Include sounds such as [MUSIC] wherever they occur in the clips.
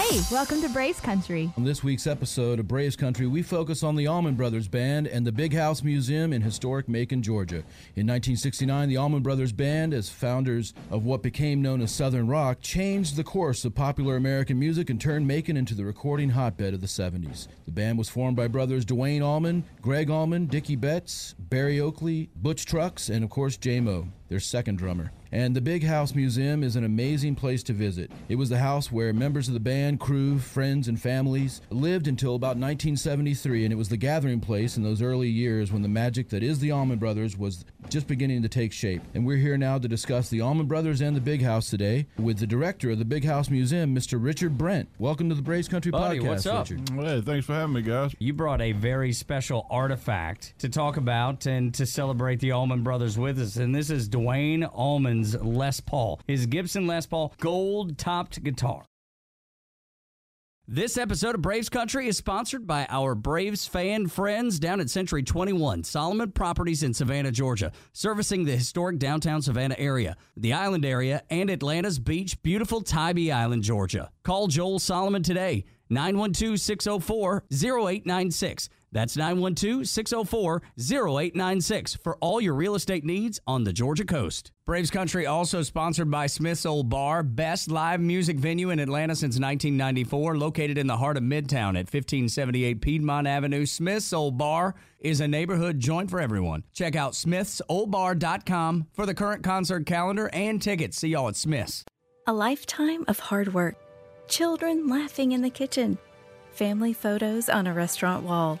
Hey, welcome to Braves Country. On this week's episode of Braves Country, we focus on the Allman Brothers Band and the Big House Museum in historic Macon, Georgia. In 1969, the Allman Brothers Band, as founders of what became known as Southern Rock, changed the course of popular American music and turned Macon into the recording hotbed of the 70s. The band was formed by brothers Duane Allman, Gregg Allman, Dickey Betts, Berry Oakley, Butch Trucks, and of course Jaimoe, their second drummer. And the Big House Museum is an amazing place to visit. It was the house where members of the band, crew, friends, and families lived until about 1973, and it was the gathering place in those early years when the magic that is the Allman Brothers was just beginning to take shape. And we're here now to discuss the Allman Brothers and the Big House today with the director of the Big House Museum, Mr. Richard Brent. Welcome to the Braves Country Buddy, Podcast, what's up? Richard. Hey, thanks for having me, guys. You brought a very special artifact to talk about and to celebrate the Allman Brothers with us. And this is Duane Allman's Les Paul, his Gibson Les Paul gold topped guitar. This episode of Braves Country is sponsored by our Braves fan friends down at Century 21, Solomon Properties in Savannah, Georgia, servicing the historic downtown Savannah area, the island area, and Atlanta's beach, beautiful Tybee Island, Georgia. Call Joel Solomon today, 912 604 0896. That's 912 604 0896 for all your real estate needs on the Georgia coast. Braves Country also sponsored by Smith's Old Bar, best live music venue in Atlanta since 1994, located in the heart of Midtown at 1578 Piedmont Avenue. Smith's Old Bar is a neighborhood joint for everyone. Check out smithsoldbar.com for the current concert calendar and tickets. See y'all at Smith's. A lifetime of hard work, children laughing in the kitchen, family photos on a restaurant wall,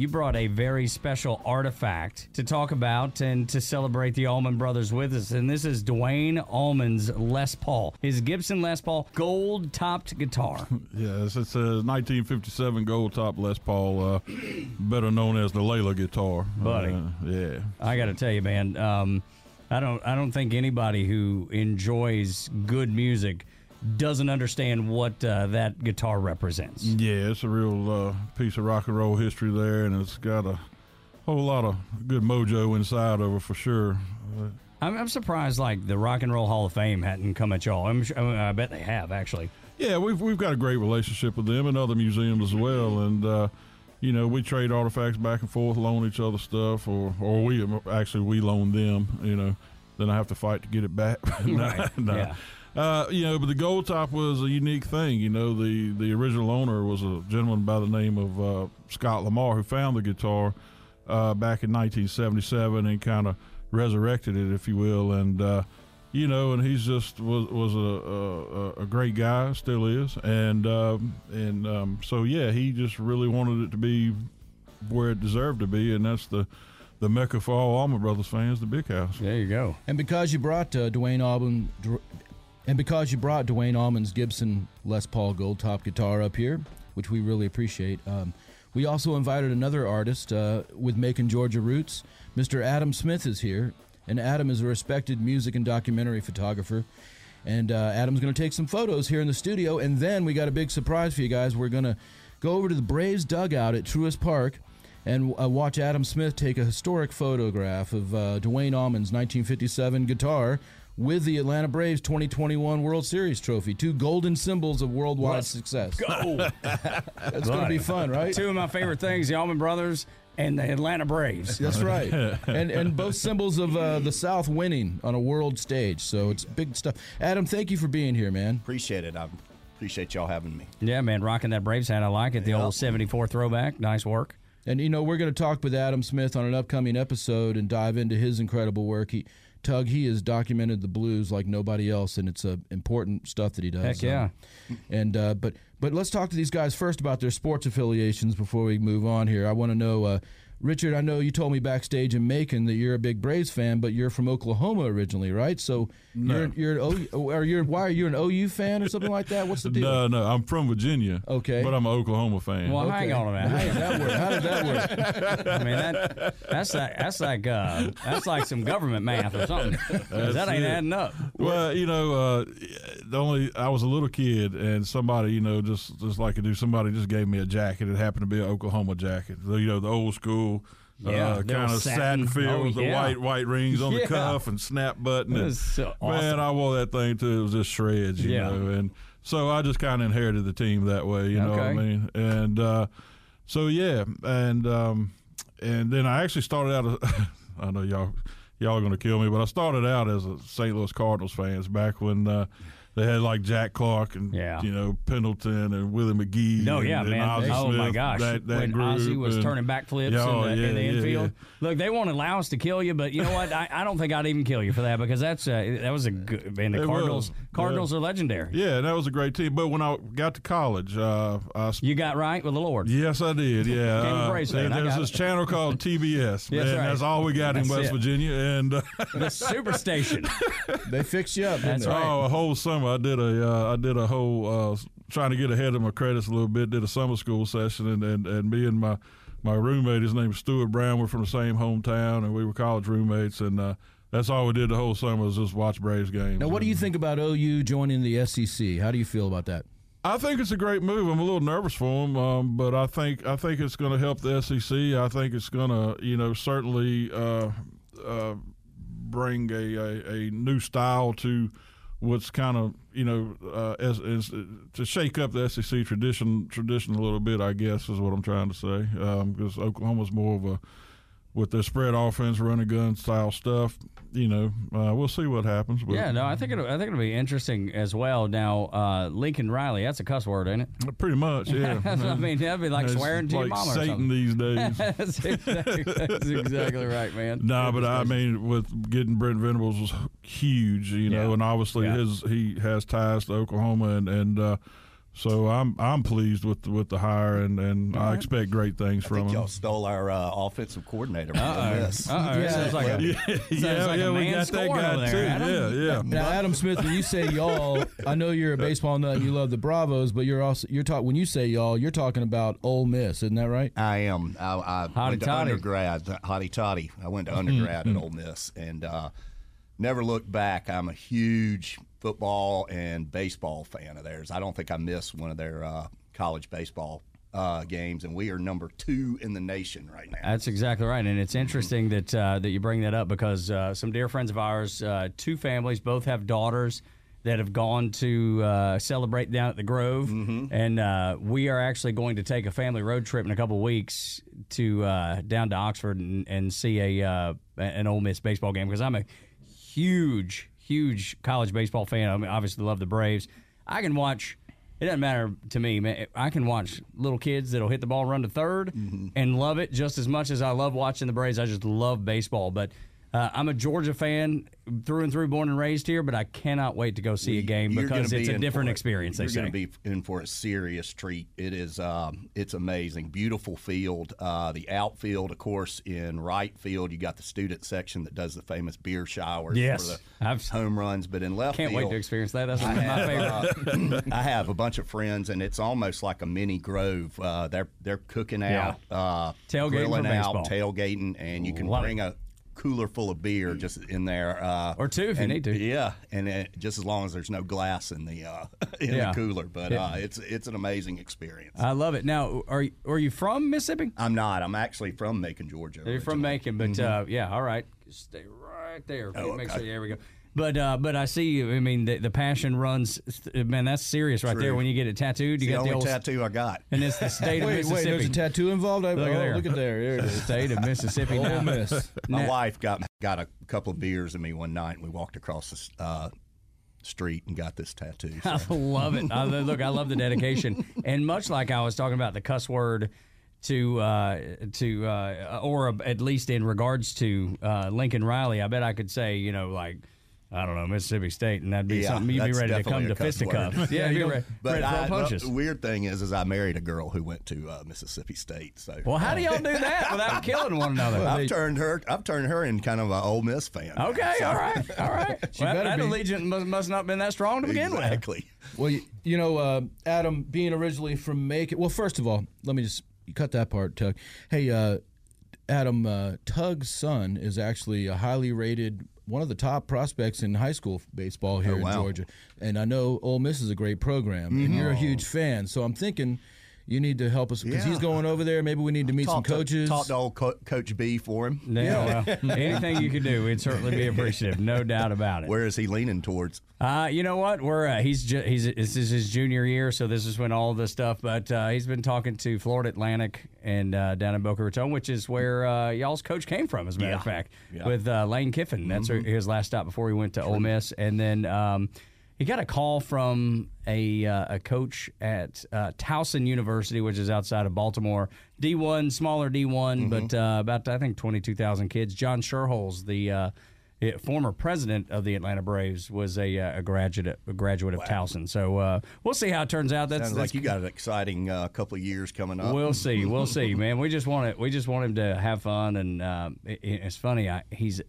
You brought a very special artifact to talk about and to celebrate the Allman Brothers with us. And this is Duane Allman's Les Paul, his Gibson Les Paul gold topped guitar. [LAUGHS] Yes, it's a 1957 gold top Les Paul, uh, better known as the Layla guitar. Buddy. Uh, yeah. I got to tell you, man, um, I don't, I don't think anybody who enjoys good music doesn't understand what uh, that guitar represents. Yeah, it's a real uh, piece of rock and roll history there, and it's got a whole lot of good mojo inside of it for sure. Uh, I'm, I'm surprised, like the Rock and Roll Hall of Fame hadn't come at y'all. I'm, sure- I, mean, I bet they have actually. Yeah, we've we've got a great relationship with them and other museums as well, and uh, you know we trade artifacts back and forth, loan each other stuff, or or we actually we loan them. You know, then I have to fight to get it back. [LAUGHS] Right, No. yeah. Uh, you know, but the gold top was a unique thing. You know, the the original owner was a gentleman by the name of uh, Scott Lamar who found the guitar uh, back in 1977 and kind of resurrected it, if you will, and. Uh, you know, and he's just was was a a, a great guy, still is, and um, and um, so yeah, he just really wanted it to be where it deserved to be, and that's the the mecca for all Allman Brothers fans, the Big House. There you go. And because you brought uh, Duane Allman, Dr- and because you brought Duane Allman's Gibson Les Paul Gold Top guitar up here, which we really appreciate, um, we also invited another artist uh, with Macon, Georgia roots. Mr. Adam Smith is here, and Adam is a respected music and documentary photographer. And uh, Adam's going to take some photos here in the studio, and then we got a big surprise for you guys. We're going to go over to the Braves dugout at Truist Park and uh, watch Adam Smith take a historic photograph of uh, Duane Allman's 1957 guitar with the Atlanta Braves 2021 World Series trophy. Two golden symbols of worldwide Let's success. Go. [LAUGHS] That's going to be fun, right? Two of my favorite things: the Allman Brothers and the Atlanta Braves. That's [LAUGHS] right. and and both symbols of uh, the South winning on a world stage. So it's big stuff. Adam, thank you for being here, man. Appreciate it. I appreciate y'all having me. Yeah, man, rocking that Braves hat. I like it. The Yeah. old '74 throwback. Nice work. And you know, we're going to talk with Adam Smith on an upcoming episode and dive into his incredible work. He Tug, he has documented the blues like nobody else, and it's uh, important stuff that he does. Heck yeah. Um, and uh, but but let's talk to these guys first about their sports affiliations before we move on here. I want to know. Richard, I know you told me backstage in Macon that you're a big Braves fan, but you're from Oklahoma originally, right? So No. you're you're an OU, or you're why are you an OU fan or something like that? What's the deal? No, no, I'm from Virginia. Okay. But I'm an Oklahoma fan. Well, hang on a minute. How did that work? How did that work? [LAUGHS] I mean that that's like that's like uh, that's like some government math or something. [LAUGHS] 'Cause that ain't it. adding up. Well, you know, uh, the only I was a little kid, and somebody, you know, just just like I do, somebody just gave me a jacket. It happened to be an Oklahoma jacket. The, you know, the old school. Yeah, uh, kind of satin. satin feel Oh, with the white white rings on [LAUGHS] Yeah. the cuff and snap button. And, so Man. I wore that thing till it was just shreds, you know. And so I just kind of inherited the team that way, you know what I mean? And uh, so yeah, and um, and then I actually started out. [LAUGHS] I know y'all y'all are gonna kill me, but I started out as a St. Louis Cardinals fans back when. Uh, they had like Jack Clark and Yeah. you know Pendleton and Willie McGee. No, yeah, and man. Ozzie oh my gosh, that, that when group Ozzie was and- turning backflips Yeah, oh, in, the, in the yeah, yeah, infield. yeah. Look, they won't allow us to kill you, but you know what? I, I don't think I'd even kill you for that because that's uh, that was a good. Man, the It Cardinals was. Cardinals are legendary. Yeah, and that was a great team. But when I got to college, uh, I You got right with the Lord. Yes, I did. Yeah, [LAUGHS] Became a uh, Braves there- I got this it. channel called TBS, That's right. that's all we got in West it. Virginia. And uh, The [LAUGHS] Superstation. They fixed you up. didn't That's they? right. oh, a whole summer I did a uh, I did a whole uh, trying to get ahead of my credits a little bit. Did a summer school session, and and, and me and my my roommate, his name is Stuart Brown. We're from the same hometown, and we were college roommates, and. Uh, that's all we did the whole summer was just watch Braves games. Now, what do you think about OU joining the SEC? How do you feel about that? I think it's a great move. I'm a little nervous for them, um, but I think I think it's going to help the SEC. I think it's going to, you know, certainly uh, uh, bring a, a, a new style to what's kind of, you know, uh, as, as, to shake up the SEC tradition tradition a little bit. I guess is what I'm trying to say, because Oklahoma's more of a with their spread offense, run and gun style stuff. You know, uh, we'll see what happens. But yeah, no, I think it'll, I think it'll be interesting as well. Now, uh, Lincoln Riley, that's a cuss word, ain't it? pretty much, yeah. [LAUGHS] I mean, that'd be like It's swearing to like your mama or Satan something. these days. [LAUGHS] that's, exactly, that's exactly right, man. [LAUGHS] No, but I mean, with getting Brent Venables was huge, you know, Yeah. and obviously Yeah. his he has ties to Oklahoma, and and uh, so I'm I'm pleased with with the hire, and and I expect great things I from think him. y'all stole our uh, offensive coordinator from Uh-oh. Uh-oh. That sounds like a, Yeah, [LAUGHS] yeah, like a yeah, we got that guy too. Adam. Yeah, yeah. Now, Adam Smith, when you say y'all, I know you're a baseball nut and you love the Bravos, but you're also you're talking when you say y'all, you're talking about Ole Miss, isn't that right? I am. I, I Hotty went to toddy. undergrad. Hotty toddy. I went to undergrad at Ole Miss and uh, never looked back. I'm a huge football and baseball fan of theirs. I don't think I missed one of their uh, college baseball uh, games, and we are number two in the nation right now. That's exactly right, and it's interesting that uh, that you bring that up because uh, some dear friends of ours, uh, two families, both have daughters that have gone to uh, celebrate down at the Grove, and uh, we are actually going to take a family road trip in a couple weeks to uh, down to Oxford and, and see a uh, an Ole Miss baseball game because I'm a huge, huge college baseball fan. I mean, obviously love the Braves. I can watch. It doesn't matter to me, man. I can watch little kids that'll hit the ball, run to 3rd mm-hmm. and love it just as much as I love watching the Braves. I just love baseball. But uh, I'm a Georgia fan through and through, born and raised here. But I cannot wait to go see a game You're because it's be a different it. experience. You're going to be in for a serious treat. It is, um, it's amazing. Beautiful field. Uh, the outfield, of course, in right field, you got the student section that does the famous beer showers Yes. for the I've- home runs. But in left field Can't field, wait to experience that. That's I my have, favorite. uh, [LAUGHS] I have a bunch of friends, and it's almost like a mini grove. Uh, they're they're cooking out, uh, Tailgating out, baseball. tailgating, and you can Love bring a cooler full of beer just in there, uh, Or two if you need to. Yeah, and it, just as long as there's no glass in the uh, [LAUGHS] in Yeah. the cooler, but Yeah. uh, it's it's an amazing experience. I love it. Now, are you, are you from Mississippi? I'm not. I'm actually from Macon, Georgia. You're from. Macon, but uh, yeah, all right. Stay right there. Oh, Make okay. sure. There we go. But uh, but I see. you. I mean, the, the passion runs. Man, that's serious right there. When you get it tattooed, you It's the got only the old. tattoo I got. and it's the state of Wait, wait, Mississippi. there's a tattoo involved? I, Look at oh, there. Look at there. There it is. state of Mississippi. Ole now. Miss. My Now- wife got got a couple of beers in me one night, and we walked across the uh, street and got this tattoo. So. [LAUGHS] I love it. I, look, I love the dedication. And much like I was talking about the cuss word to uh, to uh, or at least in regards to uh, Lincoln Riley, I bet I could say you know like. I don't know Mississippi State, and that'd be Yeah, something you'd be ready to come to a cuss fisticuffs. word. [LAUGHS] Yeah, you you're don't- ready, But ready I, punches. the weird thing is, is I married a girl who went to uh, Mississippi State. So Well, how do y'all do that [LAUGHS] without killing one another? I've turned her. I've turned her in kind of an Ole Miss fan. now. Okay, So- all right, all right. [LAUGHS] well, better that be. allegiance must, must not have been that strong to begin with. Exactly. Well, you, you know, uh, Adam, being originally from Macon. Well, first of all, let me just you cut that part, Tug. Hey, uh, Adam, uh, Tug's son is actually a highly rated, one of the top prospects in high school baseball oh, here Oh, in. Georgia. And I know Ole Miss is a great program, and you're a mm-hmm. huge fan. So I'm thinking you need to help us because Yeah. he's going over there. Maybe we need to meet some Talk to- coaches. Talk to old Co- Coach B for him. Yeah, well, [LAUGHS] anything you could do, we'd certainly be appreciative, no doubt about it. Where is he leaning towards? Uh, you know what? We're uh, he's ju- he's this is his junior year, so this is when all the stuff. But uh, he's been talking to Florida Atlantic and uh, down in Boca Raton, which is where uh, y'all's coach came from, as a matter of fact, Yeah. with uh, Lane Kiffin. That's his last stop before he went to Ole Miss, and then. Um, he got a call from a uh, a coach at uh, Towson University, which is outside of Baltimore. D one, smaller D one, but uh, about I think twenty two thousand kids. John Schuerholz, the uh, former president of the Atlanta Braves, was a, uh, a graduate a graduate of Towson. So uh, we'll see how it turns out. That's, Sounds that's like you got an exciting uh, couple of years coming up. We'll see. We'll [LAUGHS] see, man. We just want it. We just want him to have fun, and it, it's funny. I, he's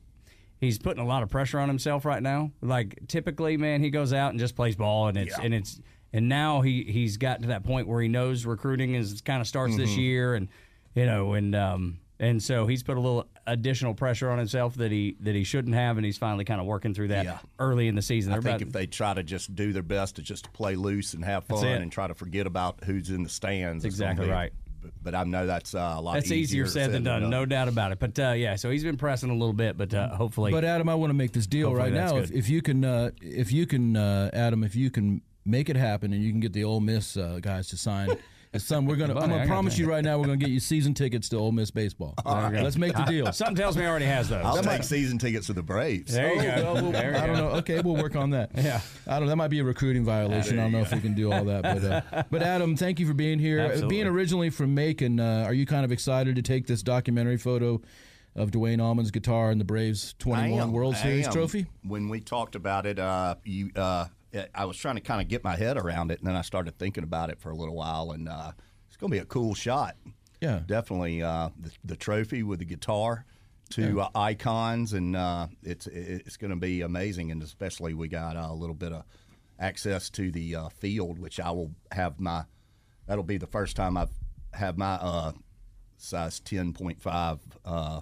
he's putting a lot of pressure on himself right now. Like typically, man, he goes out and just plays ball, and it's Yeah. and it's and now he he's gotten to that point where he knows recruiting is kind of starts this Mm-hmm. year, and you know, and um and so he's put a little additional pressure on himself that he that he shouldn't have, and he's finally kind of working through that Yeah. early in the season. I They're think about- if they try to just do their best to just play loose and have fun and try to forget about who's in the stands, exactly right. But, but I know that's uh, a lot. that's easier said than done, no doubt about it. But uh, yeah, so he's been pressing a little bit, but uh, hopefully, But Adam, I want to make this deal right now. If, if you can, uh, if you can, uh, Adam, if you can make it happen, and you can get the Ole Miss uh, guys to sign. His son, we're gonna. I'm gonna got promise you right now, we're gonna get you season tickets to Ole Miss baseball. Let's make the deal. something tells me he already has those. I'll take season tickets to the Braves. There you Oh, go. well, we'll- There I don't go. know. Okay, we'll work on that. Yeah. I don't. That might be a recruiting violation. I don't know if we can do all that. But uh, [LAUGHS] but Adam, thank you for being here. Uh, Absolutely. Being originally from Macon, uh, are you kind of excited to take this documentary photo of Duane Allman's guitar and the Braves 21 am. World Series trophy? When we talked about it, uh, you, uh, I was trying to kind of get my head around it, and then I started thinking about it for a little while, and uh, it's going to be a cool shot. Yeah. definitely uh, the, the trophy with the guitar, two uh, icons, and uh, it's it's going to be amazing. And especially we got uh, a little bit of access to the uh, field, which I will have my. That'll be the first time I've have my uh, size ten point five uh,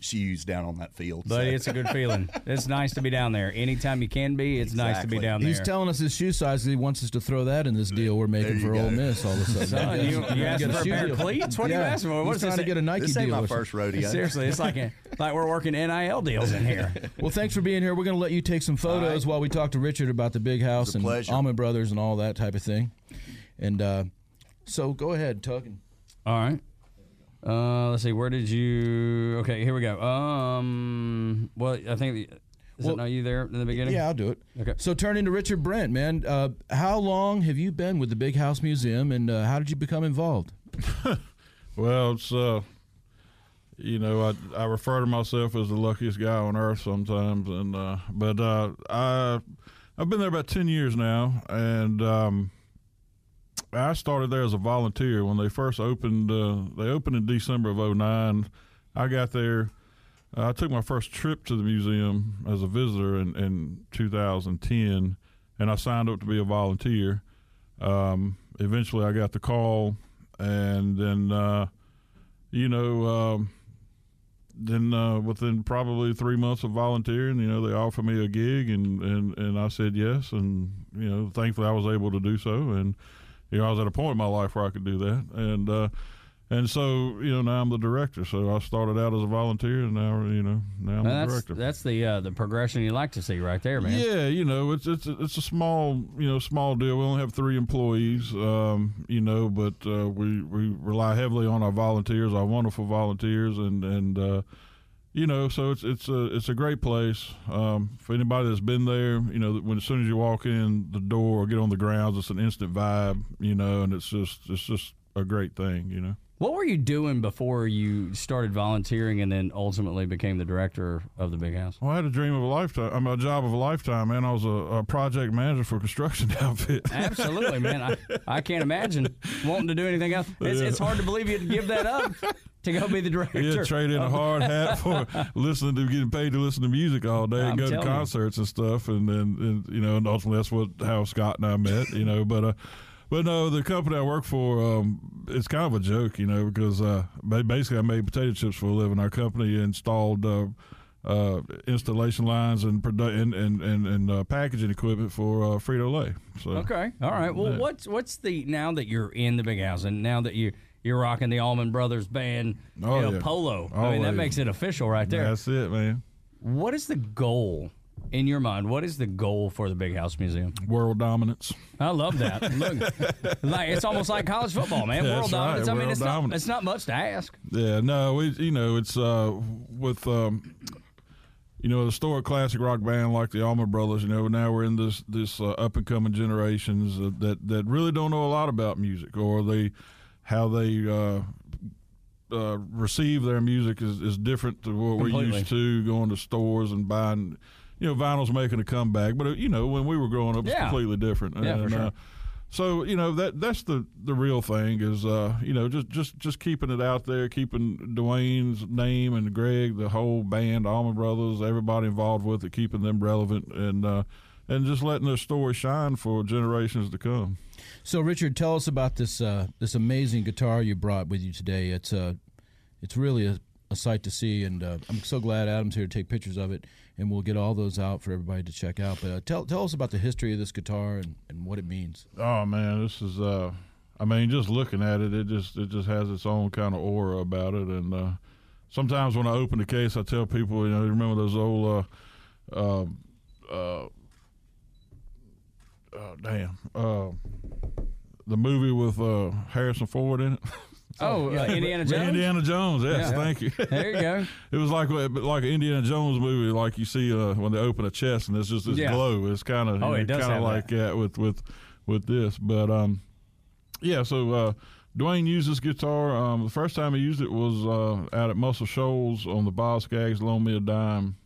shoes down on that field. Buddy, so- it's a good feeling. [LAUGHS] It's nice to be down there. Anytime you can be, it's nice to be down there. He's telling us his shoe size. He wants us to throw that in this deal we're making for go. Ole Miss all of a sudden. Son, you, you asking Get for a shoe pair deal. of cleats? What are you Yeah. asking for? What He's is trying this? to get a Nike this ain't deal. my or something. first rodeo. [LAUGHS] Seriously, it's like a, like we're working NIL deals in here. [LAUGHS] Well, thanks for being here. We're going to let you take some photos while we talk to Richard about the big house and pleasure. Allman Brothers and all that type of thing. And uh, so go ahead, Tug. All right. Uh, let's see. Where did you? Okay, here we go. Um, well, I think the, is Well, it not you there in the beginning? Yeah, I'll do it. Okay. So turning to Richard Brent, man, uh, how long have you been with the Big House Museum, and uh, how did you become involved? [LAUGHS] Well, it's uh, you know, I I refer to myself as the luckiest guy on earth sometimes, and uh, but uh, I I've been there about ten years now, and um, I started there as a volunteer when they first opened. Uh, they opened in December of '09. I got there. Uh, I took my first trip to the museum as a visitor in, in 2010, and I signed up to be a volunteer. Um, eventually, I got the call, and then, uh, you know, um, then uh, within probably three months of volunteering, you know, they offered me a gig, and, and, and I said yes, and you know, thankfully I was able to do so, and you know, I was at a point in my life where I could do that, and uh, and so you know, now I'm the director. So I started out as a volunteer, and now you know, now I'm Well, the that's director. that's the uh, the progression you like to see right there, man. Yeah, you know, it's it's it's a small you know small deal. We only have three employees, um, you know, but uh, we we rely heavily on our volunteers, our wonderful volunteers, and and uh, you know, so it's it's a it's a great place. Um, for anybody that's been there, you know, when as soon as you walk in the door or get on the grounds, it's an instant vibe, you know, and it's just it's just a great thing, you know. What were you doing before you started volunteering and then ultimately became the director of the Big House? Well, I had a dream of a lifetime. I'm a job of a lifetime, man. I was a, a project manager for a construction [LAUGHS] outfit. Absolutely, man. I, I can't imagine wanting to do anything else. It's, it's hard to believe you'd give that up [LAUGHS] to go be the director. Yeah, trade in a hard hat [LAUGHS] for listening to getting paid to listen to music all day I'm and go to telling you. concerts and stuff, and then and, you know, and ultimately that's what how Scott and I met, you know. But uh, but no, the company I work for, um, it's kind of a joke, you know, because uh, basically I made potato chips for a living. Our company installed. Uh, uh, installation lines and produ- and and and, and uh, packaging equipment for uh, Frito Lay. So Okay. All right. Well, Yeah. what's what's the now that you're in the Big House and now that you you're rocking the Allman Brothers band, Oh, you know, yeah. polo. I mean, that makes it official right there. that's it, man. What is the goal in your mind? What is the goal for the Big House Museum? World dominance. I love that. Look, [LAUGHS] like it's almost like college football, man. That's World right, dominance. I mean, world it's not, it's not much to ask. Yeah, no, we you know it's uh with um you know a historic classic rock band like the Allman Brothers. You know now we're in this this uh, up and coming generations that that really don't know a lot about music or they how they. Uh, uh, receive their music is, is different to what we're used to going to stores and buying you know vinyl's making a comeback but uh, you know when we were growing up it's Yeah. completely different Yeah, for sure. uh, so you know that that's the the real thing is uh you know just just just keeping it out there, keeping Duane's name and Gregg, the whole band, Allman Brothers, everybody involved with it, keeping them relevant and uh and just letting their story shine for generations to come. So, Richard, tell us about this uh, this amazing guitar you brought with you today. It's uh, it's really a, a sight to see, and uh, I'm so glad Adam's here to take pictures of it, and we'll get all those out for everybody to check out. But uh, tell tell us about the history of this guitar and, and what it means. Oh man, this is uh I mean just looking at it, it just it just has its own kind of aura about it and uh sometimes when I open the case I tell people, you know, remember those old uh oh damn. Uh the movie with uh Harrison Ford in it. [LAUGHS] Oh, uh, Indiana Jones. Indiana Jones, yes, Yeah. thank you. There you go. [LAUGHS] It was like like an Indiana Jones movie, like you see uh, when they open a chest and it's just this Yeah. glow. It's kind of Oh, it does kind of like that with with with this. But um, yeah. So uh, Duane used this guitar. Um, the first time he used it was uh, out at Muscle Shoals on the Boz Scaggs Loan Me a Dime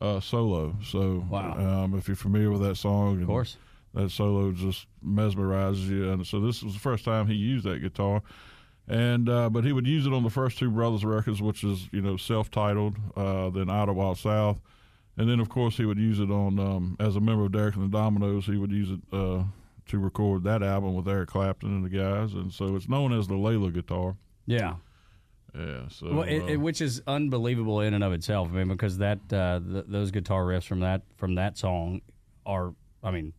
uh, solo. So Wow. um, if you're familiar with that song, Of course. That solo just mesmerizes you. And so this was the first time he used that guitar. And uh, but he would use it on the first two Brothers records, which is you know self-titled, uh, then Idlewild South, and then of course he would use it on um, as a member of Derek and the Dominos. He would use it uh, to record that album with Eric Clapton and the guys, and so it's known as the Layla guitar. Yeah. Yeah. So Well, it, uh, it- which is unbelievable in and of itself. I mean, because that uh, th- those guitar riffs from that from that song are, I mean,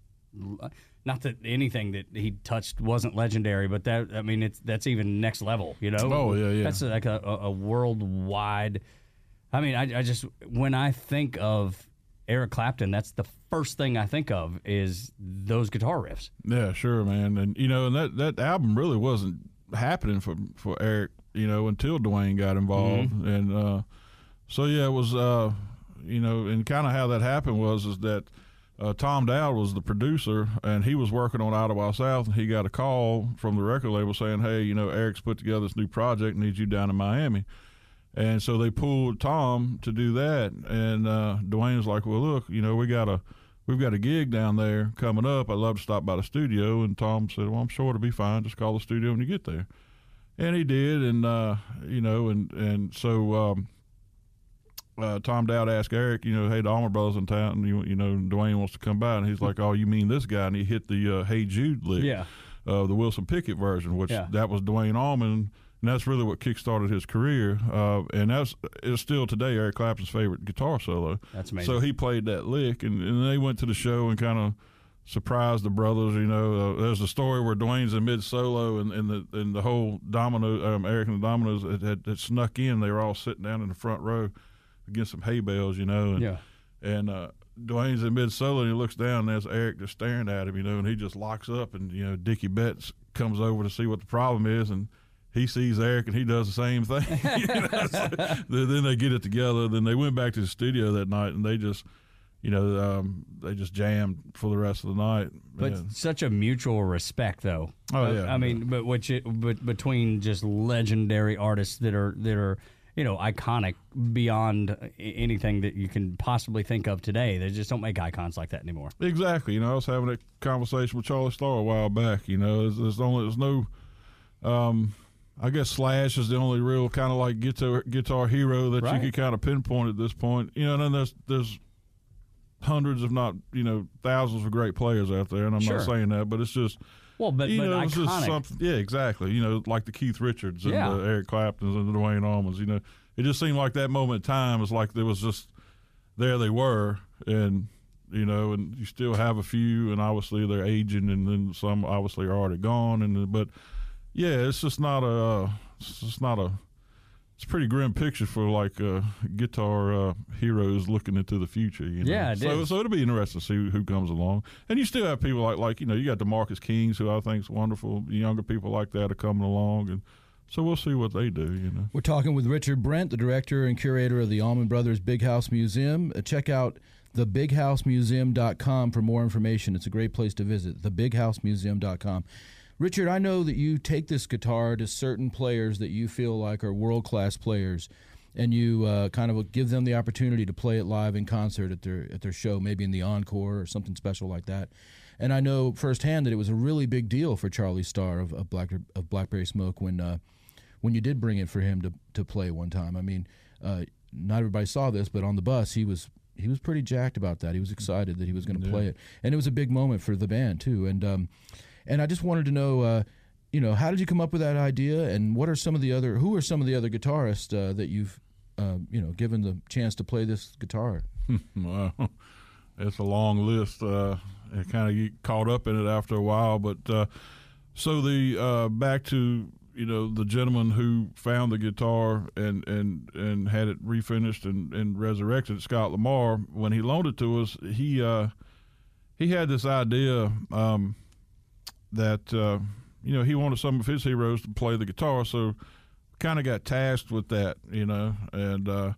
not that anything that he touched wasn't legendary, but that I mean, it's that's even next level. You know? Oh, yeah, yeah. That's like a, a, worldwide. I mean, I, I just when I think of Eric Clapton, that's the first thing I think of is those guitar riffs. Yeah, sure, man. And you know, and that that album really wasn't happening for for Eric, you know, until Duane got involved. And uh so yeah, it was uh you know, and kind of how that happened was is that uh, Tom Dowd was the producer, and he was working on Wild South, and he got a call from the record label saying, "Hey, you know, Eric's put together this new project, needs you down in Miami." And so they pulled Tom to do that, and uh, Duane was like, "Well, look, you know, we got a we've got a gig down there coming up. I'd love to stop by the studio." And Tom said, "Well, I'm sure it'll be fine. Just call the studio when you get there." And he did, and uh, you know, and and so um, uh, Tom Dowd asked Eric, you know, hey, the Allman Brothers in town, you, you know, Duane wants to come by, and he's like, "Oh, you mean this guy?" And he hit the uh, "Hey Jude" lick, Yeah. uh, the Wilson Pickett version, which Yeah. that was Duane Allman, and that's really what kickstarted his career. Uh, and that's is still today Eric Clapton's favorite guitar solo. That's amazing. So he played that lick, and, and they went to the show and kind of surprised the brothers. You know, uh, there's a story where Duane's in mid solo, and, and the and the whole Domino, um, Eric and the Dominos had, had, had snuck in. They were all sitting down in the front row against some hay bales, you know. And, Yeah. and uh, Duane's in mid solo and he looks down and there's Eric just staring at him, you know, and he just locks up and you know Dickey Betts comes over to see what the problem is and he sees Eric and he does the same thing. [LAUGHS] you know, so then they get it together. Then they went back to the studio that night and they just you know, um, they just jammed for the rest of the night. But such a mutual respect, though. Oh, Uh, yeah. I mean, but which it, but between just legendary artists that are that are you know iconic beyond anything that you can possibly think of today. They just don't make icons like that anymore. Exactly. You know, I was having a conversation with Charlie Starr a while back. You know, there's, there's only there's no, um, I guess Slash is the only real kind of like guitar guitar hero that Right. you could kind of pinpoint at this point. You know, and then there's there's hundreds, if not you know thousands of great players out there, and I'm Sure. not saying that, but it's just Well, but you but know, it's just iconic. something. Yeah, exactly. You know, like the Keith Richards and Yeah. the Eric Claptons and the Duane Allmans. You know, it just seemed like that moment in time was like there was just there they were, and you know, and you still have a few, and obviously they're aging, and then some obviously are already gone, and but yeah, it's just not a, it's just not a. It's a pretty grim picture for like uh, guitar uh, heroes looking into the future. You know? Yeah, it so is. so it'll be interesting to see who, who comes along, and you still have people like like you know you got the Marcus Kings who I think is wonderful. Younger people like that are coming along, and so we'll see what they do. You know. We're talking with Richard Brent, the director and curator of the Allman Brothers Big House Museum. Uh, check out thebighousemuseum.com for more information. It's a great place to visit, thebighousemuseum.com. Richard, I know that you take this guitar to certain players that you feel like are world class players, and you uh, kind of give them the opportunity to play it live in concert at their at their show, maybe in the encore or something special like that. And I know firsthand that it was a really big deal for Charlie Starr of, of Black of Blackberry Smoke when uh, when you did bring it for him to, to play one time. I mean, uh, not everybody saw this, but on the bus he was he was pretty jacked about that. He was excited that he was going to play it, and it was a big moment for the band too. And um, and I just wanted to know, uh, you know, how did you come up with that idea, and what are some of the other who are some of the other guitarists uh, that you've uh, you know given the chance to play this guitar? [LAUGHS] Wow, it's a long list. Uh, I kind of caught up in it after a while, but uh, so the uh, back to you know the gentleman who found the guitar and and and had it refinished and, and resurrected, Scott Lamar. When he loaned it to us, he uh, he had this idea um, that uh, you know he wanted some of his heroes to play the guitar, so kind of got tasked with that, you know, and. Uh,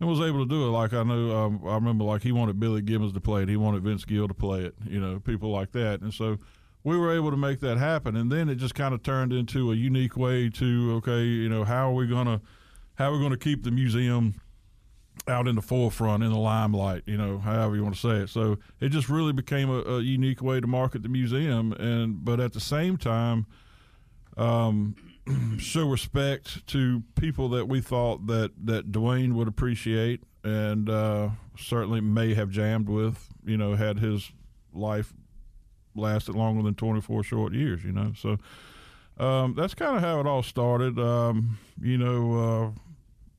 and was able to do it. Like I know, um, I remember like he wanted Billy Gibbons to play it. He wanted Vince Gill to play it. You know, people like that. And so we were able to make that happen. And then it just kind of turned into a unique way to okay, you know, how are we gonna how are we gonna keep the museum out in the forefront in the limelight? You know, however you want to say it. So it just really became a, a unique way to market the museum. And but at the same time. Um, [CLEARS THROAT] show respect to people that we thought that that Duane would appreciate and uh, certainly may have jammed with. You know, had his life lasted longer than 24 short years. You know, so um, that's kind of how it all started. Um, you know, uh,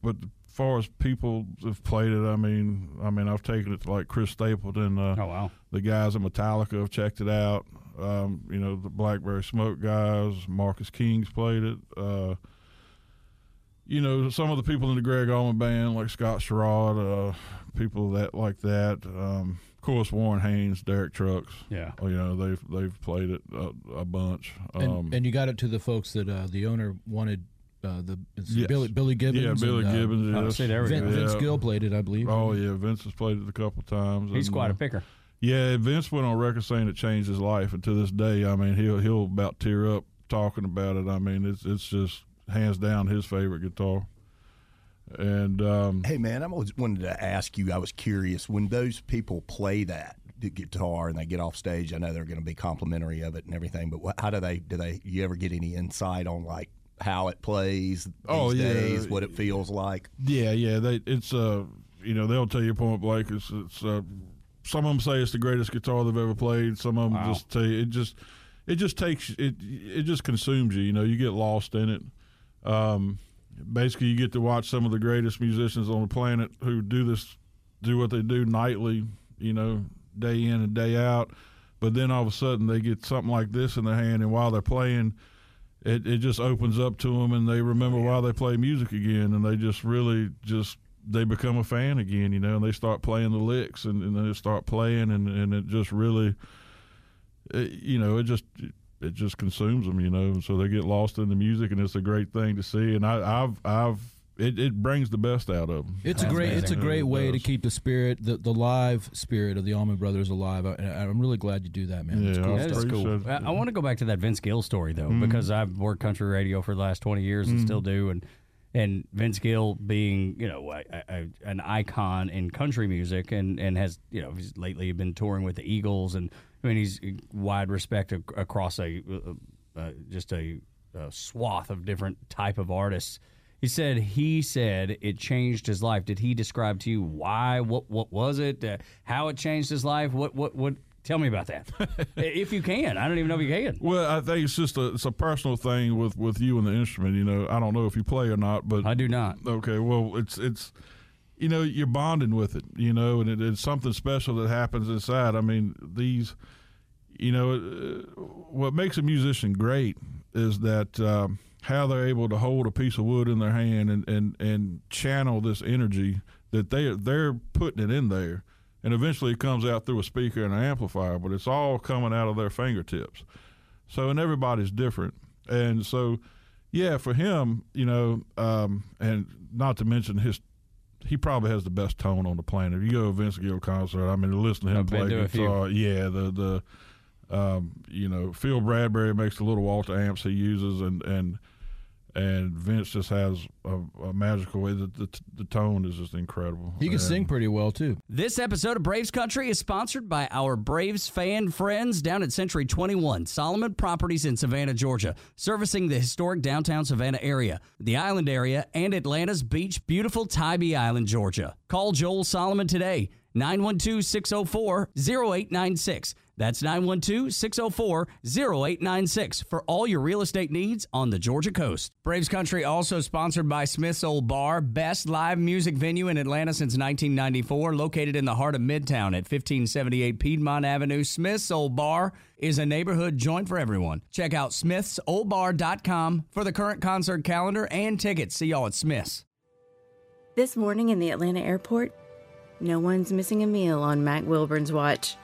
but far as people have played it, I mean, I mean, I've taken it to like Chris Stapleton. Uh, Oh wow. the guys at Metallica have checked it out. Um, you know, the Blackberry Smoke guys, Marcus King's played it. Uh, you know, some of the people in the Gregg Allman band, like Scott Sharrard, uh, people that like that. Um, of course, Warren Haynes, Derek Trucks. Yeah. Oh, you know, they've they've played it a, a bunch. And, Um, and you got it to the folks that uh, the owner wanted. Uh, the Yes. Billy Billy Gibbons. yeah, Billy and, uh, Gibbons. oh, yes. see, there we Vin, go. Vince Yeah. Gill played it, I believe. Oh yeah, Vince has played it a couple times. He's and, quite uh, a picker. Yeah, Vince went on record saying it changed his life, and to this day, I mean, he'll he'll about tear up talking about it. I mean, it's it's just hands down his favorite guitar. And um, Hey man, I always wanted to ask you. I was curious when those people play that the guitar and they get off stage. I know they're going to be complimentary of it and everything, but how do they do they? You ever get any insight on like how it plays these Oh, yeah. days? What it feels like? yeah, yeah, they it's uh you know they'll tell you point blank it's it's uh, some of them say it's the greatest guitar they've ever played. Some of them Wow. just tell you it just it just takes it it just consumes you. You know, you get lost in it. Um, basically, you get to watch some of the greatest musicians on the planet who do this, do what they do nightly. You know, day in and day out. But then all of a sudden they get something like this in their hand, and while they're playing, it, it just opens up to them, and they remember why they play music again, and they just really just they become a fan again, you know, and they start playing the licks, and, and they start playing, and, and it just really, it, you know, it just it just consumes them, you know, and so they get lost in the music, and it's a great thing to see. And I, I've I've it, it brings the best out of them. It's a great it's a great way to keep the spirit the, the live spirit of the Allman Brothers alive. I, I'm really glad you do that, man. Yeah, cool. That is cool. I, I, want to go back to that Vince Gill story though, mm-hmm. because I've worked country radio for the last twenty years and mm-hmm. still do, and and Vince Gill being you know a, a, an icon in country music, and and has you know he's lately been touring with the Eagles, and I mean he's wide respect across a uh, just a, a swath of different type of artists he said he said it changed his life. Did he describe to you why? What what was it? Uh, how it changed his life? What what what? Tell me about that, [LAUGHS] if you can. I don't even know if you can. Well, I think it's just a it's a personal thing with with you and the instrument. You know, I don't know if you play or not, but I do not. Okay, well, it's it's you know you're bonding with it. You know, and it, it's something special that happens inside. I mean, these, you know, uh, what makes a musician great is that. Um, how they're able to hold a piece of wood in their hand and, and, and channel this energy that they they're putting it in there, and eventually it comes out through a speaker and an amplifier, but it's all coming out of their fingertips. So and everybody's different, and so yeah, for him, you know, um, and not to mention his. He probably has the best tone on the planet. You go to a Vince Gill concert, I mean, listen to him play guitar, yeah, the the um, you know, Phil Bradbury makes the little Walter amps he uses, and and and Vince just has a, a magical way. The, the, the, tone is just incredible. He can and sing pretty well too. This episode of Braves Country is sponsored by our Braves fan friends down at Century 21 Solomon Properties in Savannah, Georgia, servicing the historic downtown Savannah area, the Island area, and Atlanta's beach, beautiful Tybee Island, Georgia. Call Joel Solomon today. 912 604 0896. That's 912 604 0896 for all your real estate needs on the Georgia coast. Braves Country also sponsored by Smith's Old Bar, best live music venue in Atlanta since 1994, located in the heart of Midtown at 1578 Piedmont Avenue. Smith's Old Bar is a neighborhood joint for everyone. Check out smithsoldbar.com for the current concert calendar and tickets. See y'all at Smith's. This morning in the Atlanta airport, no one's missing a meal on Mac Wilburn's watch.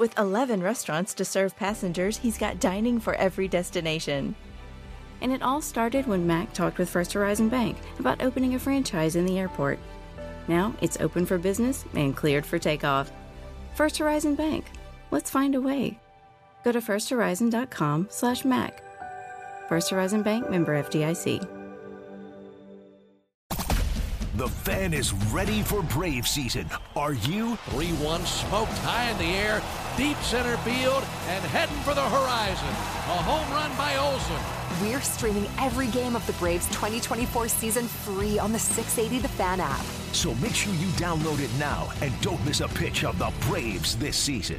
With 11 restaurants to serve passengers, he's got dining for every destination. And it all started when Mac talked with First Horizon Bank about opening a franchise in the airport. Now it's open for business and cleared for takeoff. First Horizon Bank. Let's find a way. Go to firsthorizon.com/mac. First Horizon Bank member FDIC. The fan is ready for Brave season. Are you? 3 1 smoked high in the air, deep center field, and heading for the horizon. A home run by Olson. We're streaming every game of the Braves 2024 season free on the 680 The Fan app. So make sure you download it now and don't miss a pitch of the Braves this season.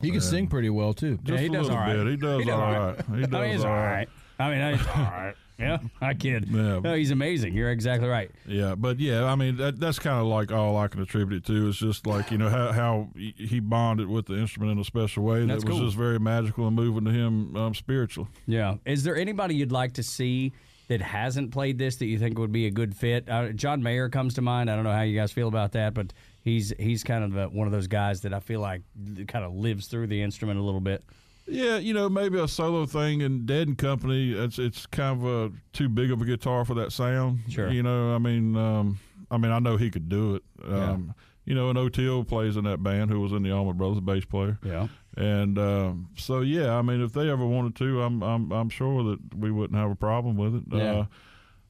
He can sing pretty well too. Just yeah, he does all right. Bit. He does, he does all right. right. He does I mean, he's all right. I mean, he's all right. Yeah, [LAUGHS] I kid. Yeah. No, he's amazing. You're exactly right. Yeah, but yeah, I mean that, that's kind of like all I can attribute it to. is just like you know how, how he bonded with the instrument in a special way that's that was cool. just very magical and moving to him um, spiritually. Yeah. Is there anybody you'd like to see? That hasn't played this that you think would be a good fit. Uh, John Mayer comes to mind. I don't know how you guys feel about that, but he's he's kind of a, one of those guys that I feel like kind of lives through the instrument a little bit. Yeah, you know, maybe a solo thing in Dead and Company. It's it's kind of a too big of a guitar for that sound. Sure. You know, I mean, um, I mean, I know he could do it. Um, yeah. You know, and Oteil plays in that band, who was in the Allman Brothers, bass player. Yeah. And um, so, yeah, I mean, if they ever wanted to, I'm I'm I'm sure that we wouldn't have a problem with it. Yeah. Uh,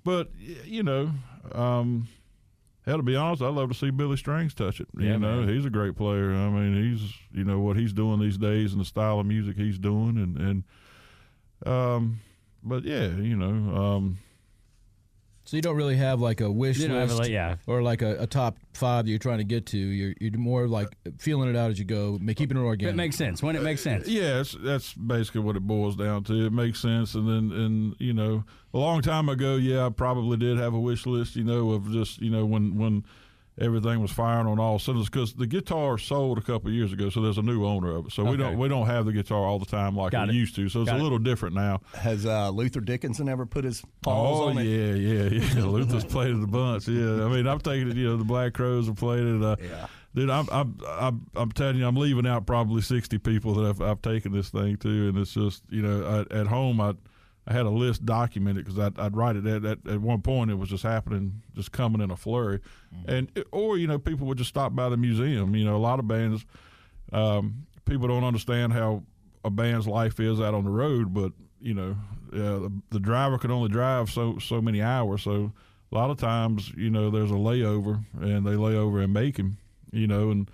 but you know, um, Hell, to be honest, I'd love to see Billy Strings touch it. Yeah, you know, man. he's a great player. I mean, he's you know what he's doing these days and the style of music he's doing, and and um, but yeah, you know, um, so you don't really have like a wish You don't a list, li- yeah. or like a, a top five that you're trying to get to. You're you're more like feeling it out as you go, ma- keeping it organic. It makes sense when it makes sense. yeah, that's basically what it boils down to. It makes sense, and then and you know, a long time ago, yeah, I probably did have a wish list. You know, of just you know when when everything was firing on all cylinders because the guitar sold a couple of years ago, so there's a new owner of it. So we don't we don't have the guitar all the time like Got we it. used to. So it's Got a it. little different now. Has uh, Luther Dickinson ever put his paws Oh on it? yeah, yeah, yeah. [LAUGHS] Luther's played it a bunch. Yeah, I mean, I'm taking it. You know, the Black Crowes have played it. Uh, Yeah. Dude, I'm, I'm I'm I'm telling you, I'm leaving out probably 60 people that I've, I've taken this thing to, and it's just you know at, at home I I had a list documented because I'd, I'd write it at, at at one point. It was just happening, just coming in a flurry, and or you know people would just stop by the museum. You know, a lot of bands, um, people don't understand how a band's life is out on the road, but you know, uh, the, the driver can only drive so so many hours. So a lot of times, you know, there's a layover, and they lay over in Macon, you know, and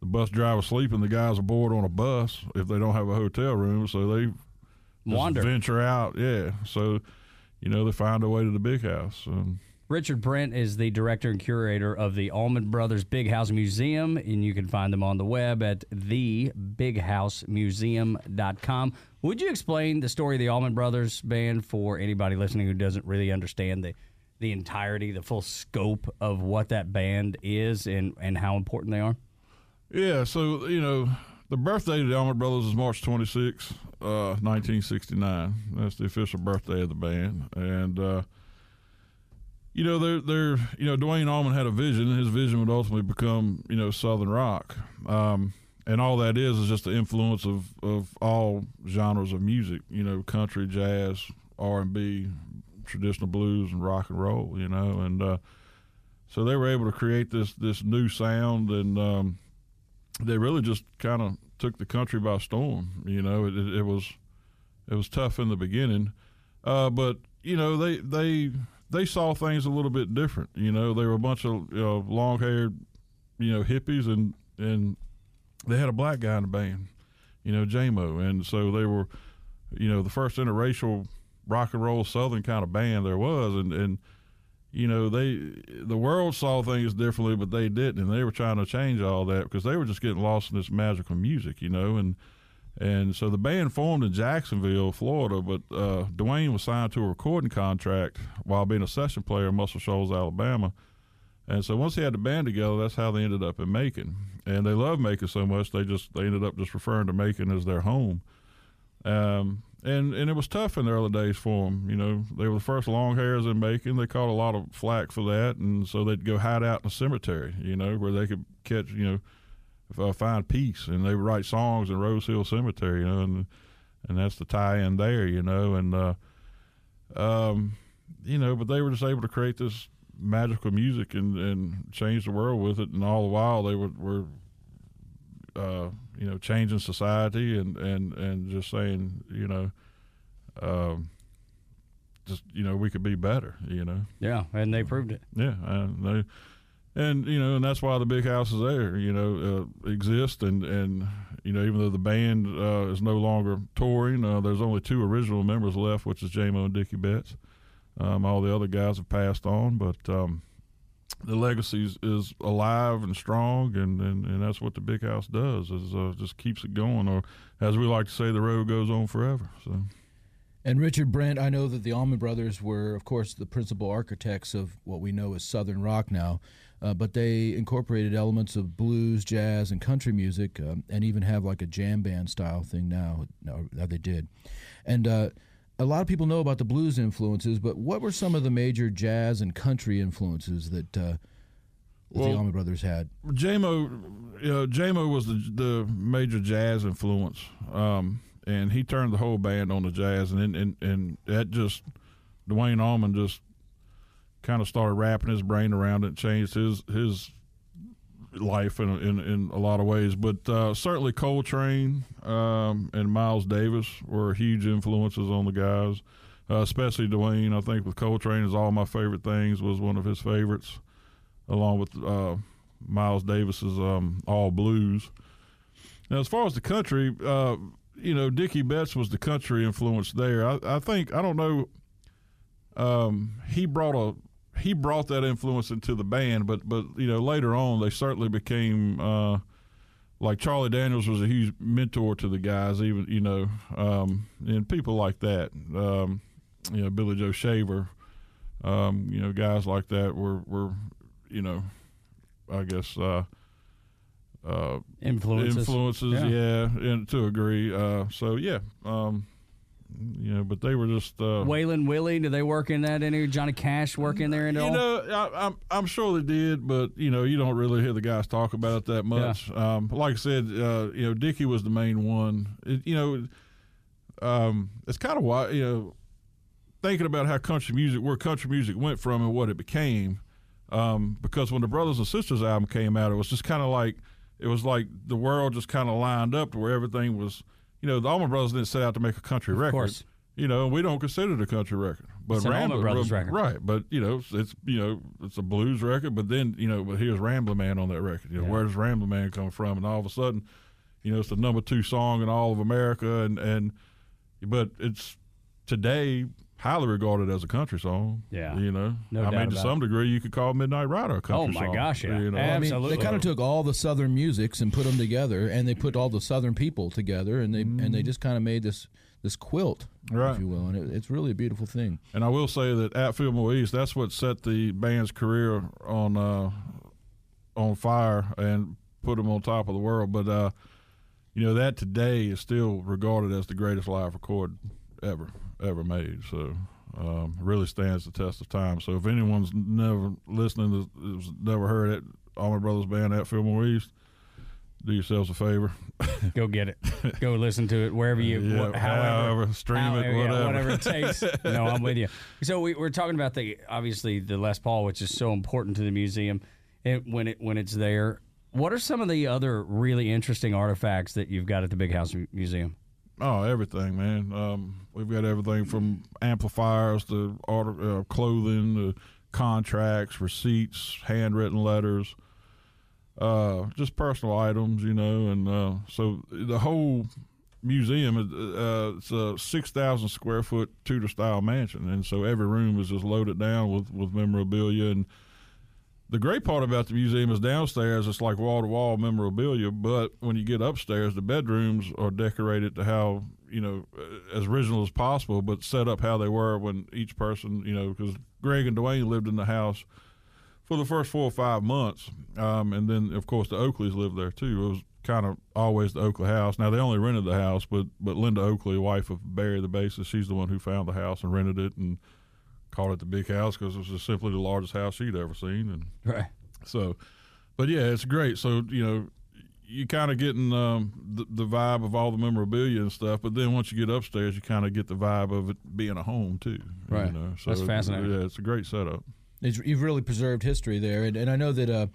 the bus driver's sleeping. The guys are bored on a bus if they don't have a hotel room, so they Wander. venture out. Yeah, so you know they find a way to the big house. Um, Richard Brent is the director and curator of the Allman Brothers Big House Museum, and you can find them on the web at thebigHousemuseum.com. Would you explain the story of the Allman Brothers Band for anybody listening who doesn't really understand the, the entirety, the full scope of what that band is and, and how important they are? Yeah, so you know, the birthday of the Allman Brothers is March 26, uh, 1969. That's the official birthday of the band, and uh, you know, they're they're you know, Duane Allman had a vision. His vision would ultimately become you know Southern rock, um, and all that is is just the influence of of all genres of music. You know, country, jazz, R and B, traditional blues, and rock and roll. You know, and uh, so they were able to create this this new sound and. Um, they really just kind of took the country by storm. You know, it, it, it was it was tough in the beginning, uh, but you know they they they saw things a little bit different. You know, they were a bunch of you know, long haired, you know, hippies, and and they had a black guy in the band, you know, Jaimoe, and so they were, you know, the first interracial rock and roll southern kind of band there was, and and you know they the world saw things differently but they didn't and they were trying to change all that because they were just getting lost in this magical music you know and and so the band formed in Jacksonville, Florida, but uh, Duane was signed to a recording contract while being a session player in Muscle Shoals, Alabama. And so once they had the band together, that's how they ended up in Macon. And they loved Macon so much they just they ended up just referring to Macon as their home. Um, and and it was tough in the early days for them. You know, they were the first long hairs in Macon. They caught a lot of flack for that, and so they'd go hide out in a cemetery. You know, where they could catch you know uh, find peace, and they would write songs in Rose Hill Cemetery. You know, and and that's the tie-in there. You know, and uh, um, you know, but they were just able to create this magical music and and change the world with it, and all the while they were were uh, you know, changing society and, and, and just saying, you know, um, just you know, we could be better. You know. Yeah, and they proved it. Yeah, and they, and you know, and that's why the big house is there. You know, uh, exist and and you know, even though the band uh, is no longer touring, uh, there's only two original members left, which is Jaimoe and Dickey Betts. Um, all the other guys have passed on, but um, the legacy is, alive and strong, and, and, and that's what the big house does is uh, just keeps it going, or as we like to say, the road goes on forever. So. And Richard Brent, I know that the Allman Brothers were, of course, the principal architects of what we know as Southern rock now, uh, but they incorporated elements of blues, jazz, and country music, um, and even have like a jam band style thing now. No, they did. And uh, a lot of people know about the blues influences, but what were some of the major jazz and country influences that, uh, that Well, the Allman Brothers had? Jaimoe, you know, Jaimoe was the the major jazz influence, um, and he turned the whole band on the jazz, and and and that just Duane Allman just kind of started wrapping his brain around it, changed his his life in in, in a lot of ways. But uh, certainly Coltrane um, and Miles Davis were huge influences on the guys, uh, especially Duane. I think with Coltrane is all my favorite things was one of his favorites, along with uh, Miles Davis's um, All Blues. Now, as far as the country, uh, you know, Dickey Betts was the country influence there. I, I think I don't know. Um, he brought a he brought that influence into the band, but but you know later on they certainly became uh, like Charlie Daniels was a huge mentor to the guys, even you know, um, and people like that. Um, you know, Billy Joe Shaver, um, you know, guys like that were were you know, I guess. Uh, uh, Influences. influences, Yeah. yeah, and to agree. Uh, so yeah, um, you know, but they were just uh, Waylon Willie, Did they work in that any? Johnny Cash work in there at you all? know, I, I'm I'm sure they did, but you know, you don't really hear the guys talk about it that much. Um, like I said, uh, you know, Dickey was the main one. It, you know, um, it's kind of why you know, thinking about how country music, where country music went from and what it became. Um, because when the Brothers and Sisters album came out, it was just kind of like it was like the world just kind of lined up to where everything was. You know, the Allman Brothers didn't set out to make a country record. course. You know, we don't consider it a country record, but It's Rambler- Brothers record. right? But you know, it's, it's you know, it's a blues record. But then you know, but here's Ramblin' Man on that record. You know, where does Ramblin' Man come from? And all of a sudden, you know, it's the number two song in all of America, and and but it's today highly regarded as a country song. Yeah. you know, No I doubt mean, to about some degree, you could call Midnight Rider a country song. Oh, my song. gosh, yeah. You know? I mean, Absolutely. they kind of took all the Southern musics and put them together, and they put all the Southern people together, and they and they just kind of made this this quilt, Right. if you will, and it, it's really a beautiful thing. And I will say that at Fillmore East, that's what set the band's career on uh, on fire and put them on top of the world. But uh, you know that today is still regarded as the greatest live record ever ever made. So um, really stands the test of time. So if anyone's never listening, to, has never heard it, Allman Brothers Band at Fillmore East, do yourselves a favor. [LAUGHS] Go get it. Go listen to it wherever you, Yeah, wh- however, however, stream it, however, yeah, whatever. whatever it takes. [LAUGHS] no, I'm with you. So we, we're talking about the obviously the Les Paul, which is so important to the museum, and when it when it's there. What are some of the other really interesting artifacts that you've got at the Big House Museum? Oh, everything, man. Um, we've got everything from amplifiers to uh, clothing to contracts, receipts, handwritten letters, uh, just personal items, you know. And uh, so the whole museum, uh, it's a 6,000 square foot Tudor style mansion. And so every room is just loaded down with, with memorabilia. And the great part about the museum is downstairs it's like wall to wall memorabilia, but when you get upstairs, the bedrooms are decorated to how you know uh, as original as possible, but set up how they were when each person you know because Gregg and Duane lived in the house for the first four or five months, um, and then of course the Oakleys lived there too. It was kind of always the Oakley house. Now they only rented the house, but but Linda Oakley, wife of Berry the bassist, she's the one who found the house and rented it and called it the big house because it was simply the largest house she'd ever seen and. Right. So, but yeah, it's great. So you know, you kind of getting um, the, the vibe of all the memorabilia and stuff. But then once you get upstairs, you kind of get the vibe of it being a home too. Right. You know? So That's it- fascinating. Yeah, it's a great setup. It's, you've really preserved history there, and, and I know that uh,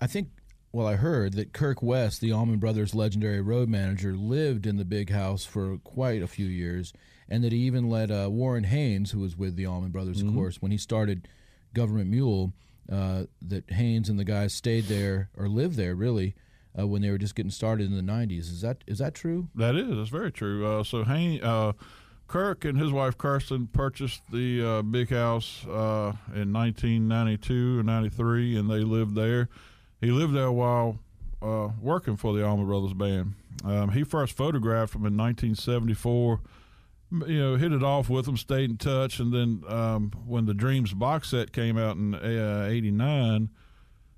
I think. Well, I heard that Kirk West, the Allman Brothers' legendary road manager, lived in the big house for quite a few years, and that he even let uh, Warren Haynes, who was with the Allman Brothers, of course, when he started Government Mule, uh, that Haynes and the guys stayed there or lived there really uh, when they were just getting started in the '90s. Is that is that true? That is, that's very true. Uh, so Hayne, uh, Kirk and his wife Kirsten purchased the uh, big house uh, in 1992 or 93, and they lived there. He lived there while uh, working for the Allman Brothers Band. Um, he first photographed them in 1974. You know, hit it off with them, stayed in touch, and then um, when the Dreams box set came out in uh, '89,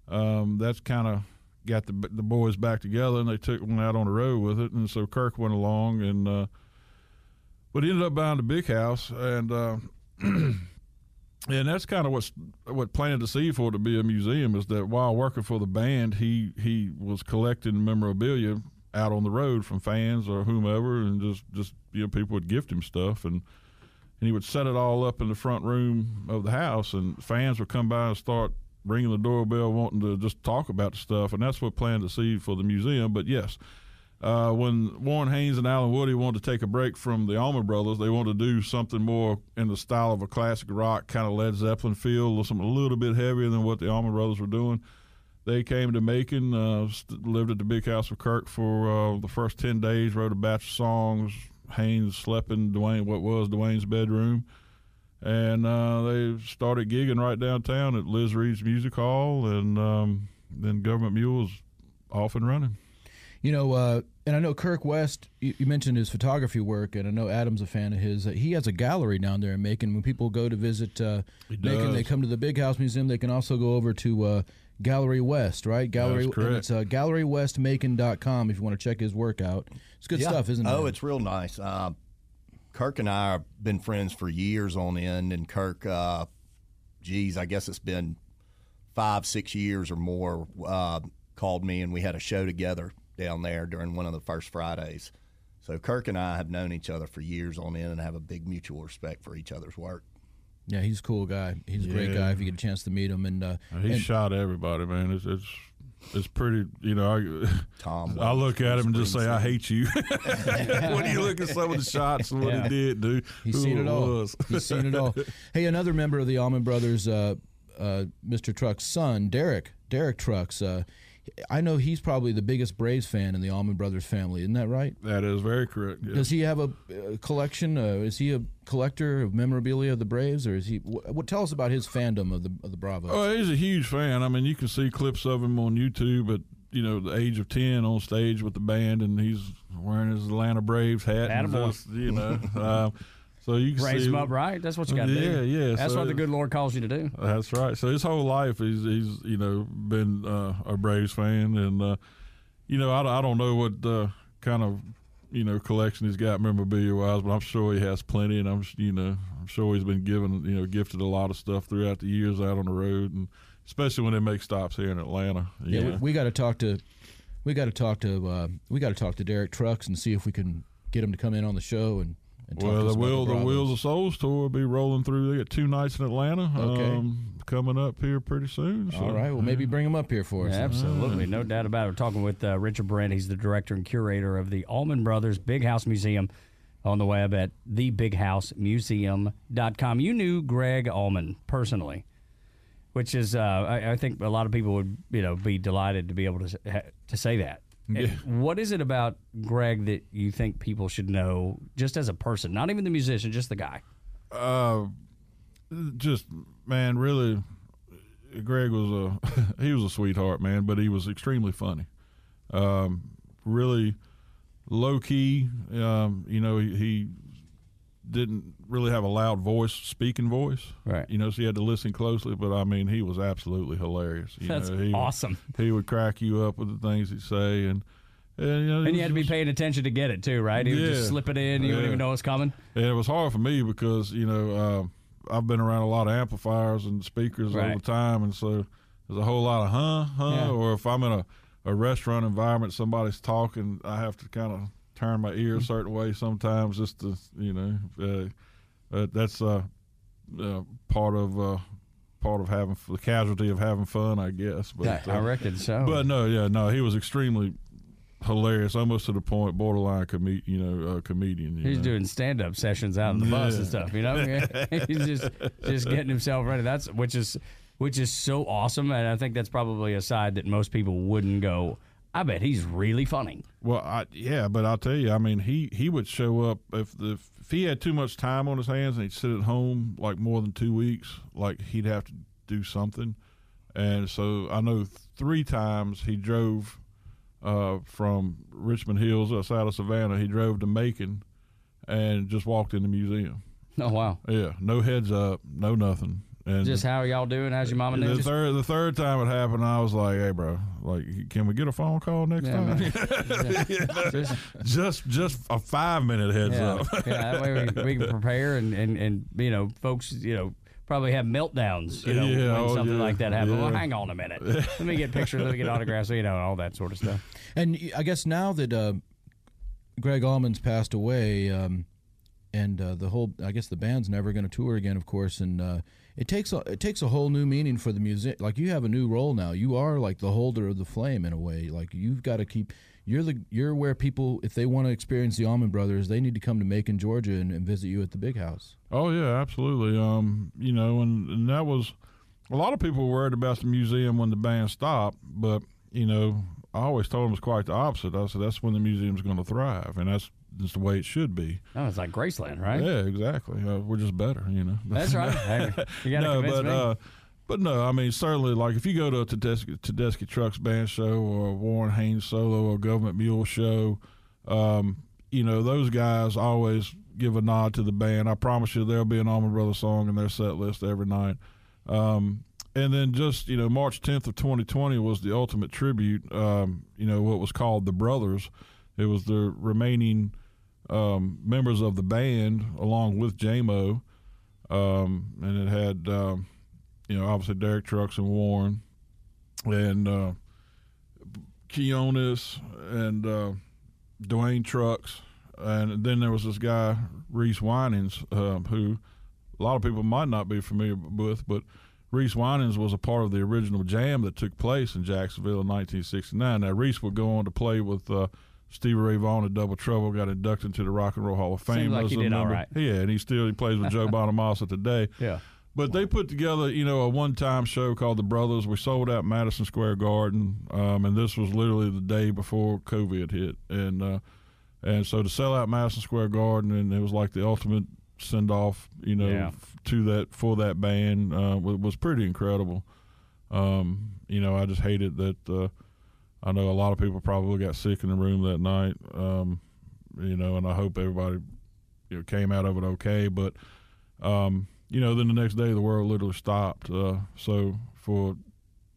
um, that's kind of got the the boys back together, and they took one out on the road with it. And so Kirk went along, and uh, but he ended up buying the big house, and uh, [CLEARS THROAT] and that's kind of what's what planted the seed for it to be a museum is that while working for the band, he he was collecting memorabilia out on the road from fans or whomever, and just just you know people would gift him stuff and. And he would set it all up in the front room of the house, and fans would come by and start ringing the doorbell, wanting to just talk about the stuff, and that's what planted to see for the museum. But yes, uh, when Warren Haynes and Allen Woody wanted to take a break from the Allman Brothers, they wanted to do something more in the style of a classic rock, kind of Led Zeppelin feel, something a little bit heavier than what the Allman Brothers were doing. They came to Macon, uh, lived at the Big House with Kirk for uh, the first 10 days, wrote a batch of songs. Haynes slept in Duane, what was Duane's bedroom. And uh, they started gigging right downtown at Liz Reed's Music Hall, and um, then Government Mule was off and running. You know, uh, and I know Kirk West. You, you mentioned his photography work, and I know Adam's a fan of his. He has a gallery down there in Macon. When people go to visit uh, Macon, they come to the Big House Museum. They can also go over to uh, Gallery West, right? Gallery. correct. And it's uh, GalleryWestMacon.com if you want to check his work out. It's good Yeah. stuff, isn't it? Oh, it's real nice. Uh, Kirk and I have been friends for years on end, and Kirk, uh, geez, I guess it's been five, six years or more. Uh, called me, and we had a show together down there during one of the first Fridays. So Kirk and I have known each other for years on end and have a big mutual respect for each other's work. Yeah, he's a cool guy. He's a great guy. If you get a chance to meet him, and uh, He and- shot everybody, man. It's it's it's pretty. You know, I [LAUGHS] Tom. I look at him and just say, "I hate you." [LAUGHS] when you look at some of the shots and what Yeah. he did, dude, He's seen it all. was. He's seen it all. [LAUGHS] Hey, another member of the Allman Brothers, uh, uh, Mr. Truck's son, Derek, Derek Trucks. Uh, I know he's probably the biggest Braves fan in the Allman Brothers family. Isn't that right? That is very correct. yes. Does he have a, uh collection? Uh, is he a collector of memorabilia of the Braves, or is he? What, what tell us about his fandom of the of the Bravos? Oh, he's a huge fan. I mean, you can see clips of him on YouTube at you know the age of ten on stage with the band, and he's wearing his Atlanta Braves hat. and Attaboy. just, you know, um, [LAUGHS] so you can Raise see them up right. That's what you got to Yeah, do. yeah, yeah. That's so- what the good Lord calls you to do. That's right. So his whole life, he's he's you know been uh, a Braves fan, and uh, you know I, I don't know what uh, kind of you know collection he's got memorabilia wise, but I'm sure he has plenty, and I'm you know I'm sure he's been given you know gifted a lot of stuff throughout the years out on the road, and especially when they make stops here in Atlanta. yeah, you we, we got to talk to, we got to talk to, uh, we got to talk to Derek Trucks and see if we can get him to come in on the show and. And Well, the about Wheel, the Bravos. Wheels of Souls tour will be rolling through. They got two nights in Atlanta, Okay. um, coming up here pretty soon. So, All right. Well, maybe bring him up here for us. Absolutely, no doubt about it. We're talking with uh, Richard Brent. He's the director and curator of the Allman Brothers Big House Museum on the web at thebighousemuseum.com. You knew Gregg Allman personally, which is, uh, I, I think a lot of people would, you know, be delighted to be able to to say that. Yeah. What is it about Gregg that you think people should know, just as a person, not even the musician, just the guy? Uh, just man, really, Gregg was a [LAUGHS] he was a sweetheart, man, but he was extremely funny. Um, really low key. Um, you know, he, he didn't really have a loud voice, speaking voice. Right. You know, so you had to listen closely. But I mean, he was absolutely hilarious. You That's know, he, awesome. [LAUGHS] He would crack you up with the things he'd say, and and you know, And you had to be was- paying attention to get it too, right? He would just slip it in, you wouldn't even know it's coming. And it was hard for me because you know uh, I've been around a lot of amplifiers and speakers all the time, and so there's a whole lot of huh, huh. Yeah. Or if I'm in a, a restaurant environment, somebody's talking, I have to kind of turn my ear a certain way sometimes just to you know. Uh, uh, that's uh, uh, part of uh, part of having the casualty of having fun, I guess. But Yeah, I reckon so. But no, yeah, no, he was extremely hilarious, almost to the point borderline comed- you know, uh, comedian. You He's know? doing stand up sessions out on the bus and stuff, you know? [LAUGHS] [LAUGHS] He's just just getting himself ready. That's which is which is so awesome and I think that's probably a side that most people wouldn't go, I bet he's really funny. Well, I, yeah, but I'll tell you, I mean, he he would show up if the if he had too much time on his hands and he'd sit at home like more than two weeks, like he'd have to do something. And so I know three times he drove uh, from Richmond Hills outside of Savannah. He drove to Macon and just walked in the museum. Oh wow. Yeah, no heads up, no nothing. And Just how are y'all doing? How's your mama the doing? Just- third the third time it happened, I was like, "Hey, bro, like, can we get a phone call next Yeah, time?" man. [LAUGHS] Just- just just a five minute heads yeah, up. yeah, that way we, we can prepare and, and, and you know, folks, you know, probably have meltdowns, you know, Yeah, when oh, something yeah, like that happens. Well, yeah. hang on a minute. [LAUGHS] Let me get pictures, let me get autographs, you know, all that sort of stuff. And y- I guess now that uh, Gregg Allman's passed away, um, and uh, the whole, I guess the band's never going to tour again, of course, and uh, it takes a it takes a whole new meaning for the music. Like you have a new role now. You are like the holder of the flame in a way. Like you've got to keep. You're the you're where people, if they want to experience the Allman Brothers, they need to come to Macon, Georgia, and, and visit you at the Big House. Oh yeah, absolutely. Um, you know, and, and that was a lot of people were worried about the museum when the band stopped, but you know, I always told them it's quite the opposite. I said that's when the museum's going to thrive, and that's just the way it should be. Oh, it's like Graceland, right? Yeah, exactly. Uh, we're just better, you know. [LAUGHS] That's right. Hey, you got to no, convince but me. uh, but no, I mean certainly like if you go to a Tedeschi, Tedeschi Trucks band show or a Warren Haynes solo or Government Mule show, um, you know those guys always give a nod to the band. I promise you there'll be an Allman Brothers song in their set list every night. Um, and then just you know March 10th of 2020 was the ultimate tribute. Um, you know what was called the Brothers. It was the remaining um, members of the band along with Jaimoe, um, and it had um, you know obviously Derek Trucks and Warren, and uh, Quinones and uh, Duane Trucks and then there was this guy Reese Wynans, uh, who a lot of people might not be familiar with, but Reese Wynans was a part of the original jam that took place in Jacksonville in 1969. Now Reese would go on to play with uh, Stevie Ray Vaughan at Double Trouble, got inducted into the Rock and Roll Hall of Fame. Seems like as he a did all right. Yeah, and he still he plays with Joe [LAUGHS] Bonamassa today. Yeah. But they put together, you know, a one-time show called The Brothers. We sold out Madison Square Garden, um, and this was literally the day before COVID hit, and uh, and so to sell out Madison Square Garden, and it was like the ultimate send-off, you know, Yeah. f- to that for that band uh, was, was pretty incredible. Um, you know, I just hated that. Uh, I know a lot of people probably got sick in the room that night. Um, you know, and I hope everybody you know, came out of it okay. But um, you know, then the next day the world literally stopped. Uh, so for